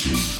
Sebastian.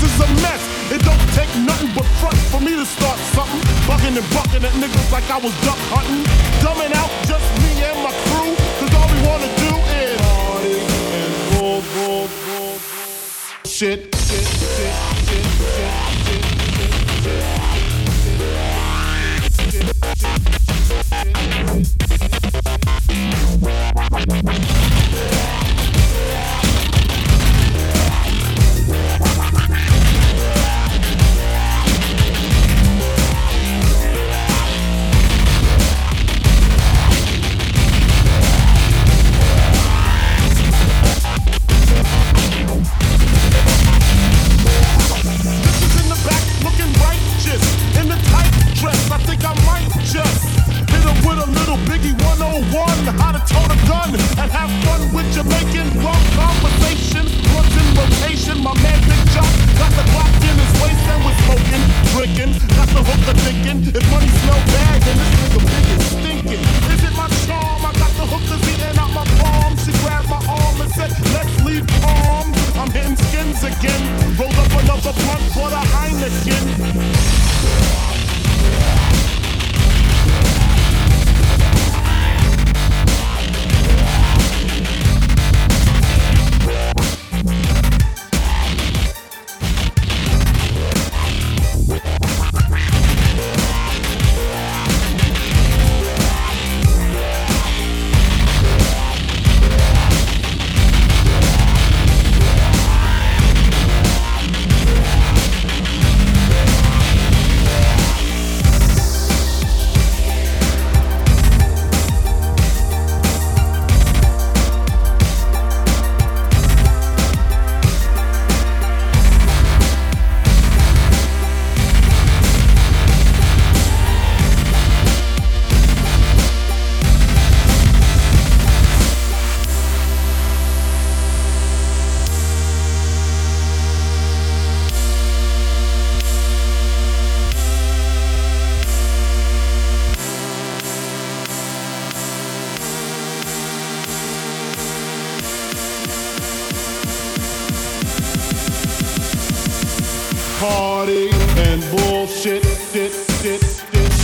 This is a mess. It don't take nothing but front for me to start something. Bucking and bucking at niggas like I was duck hunting. Dumbing out just me and my crew. Cause all we wanna do is party and roll, roll, roll. Shit, shit, shit, shit, shit, shit, shit, shit, shit.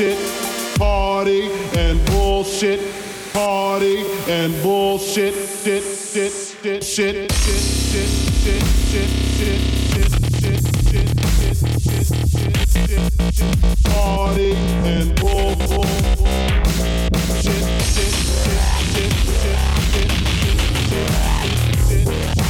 bullshit party and bullshit party and bullshit shit shit shit shit shit shit shit shit shit Party and bull, bull, bull. Shit, shit, shit, shit, shit, shit, shit, shit, shit.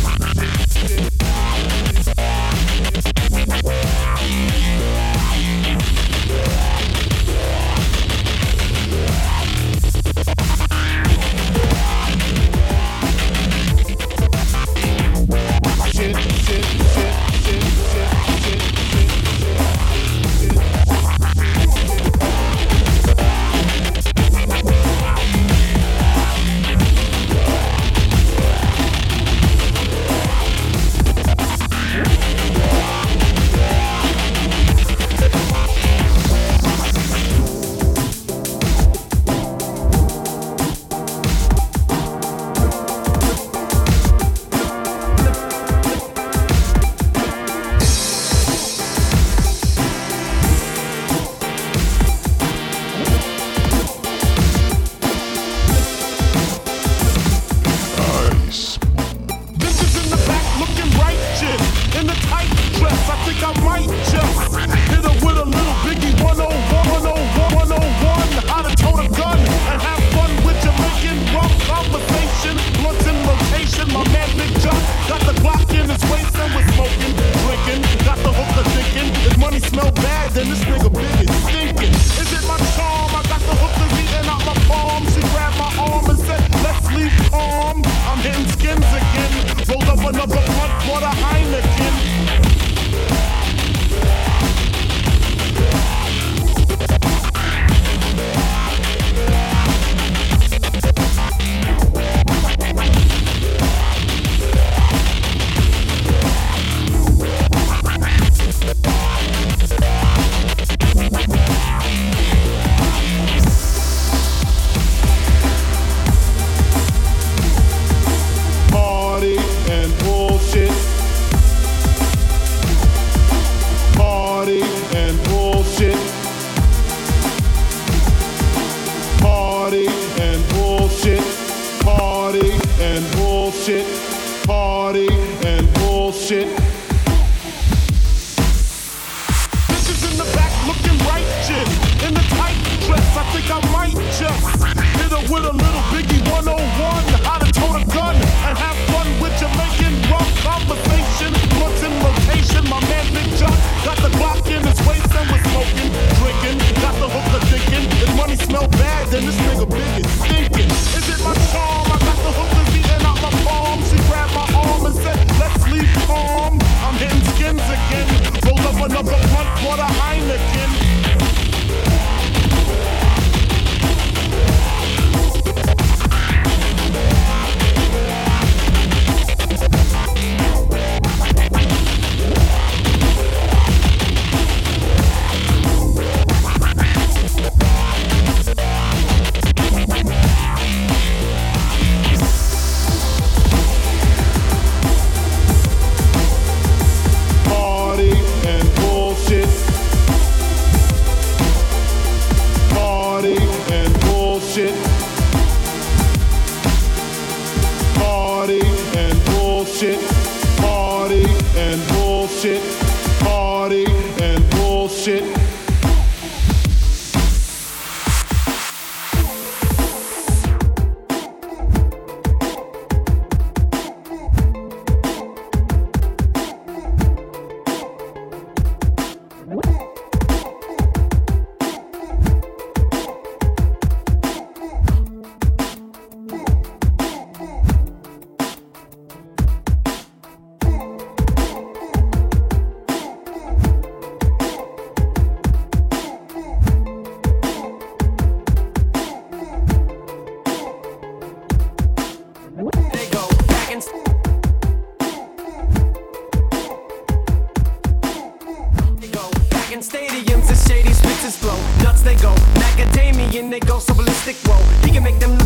bullshit, party and bullshit. and they go so ballistic, whoa. He can make them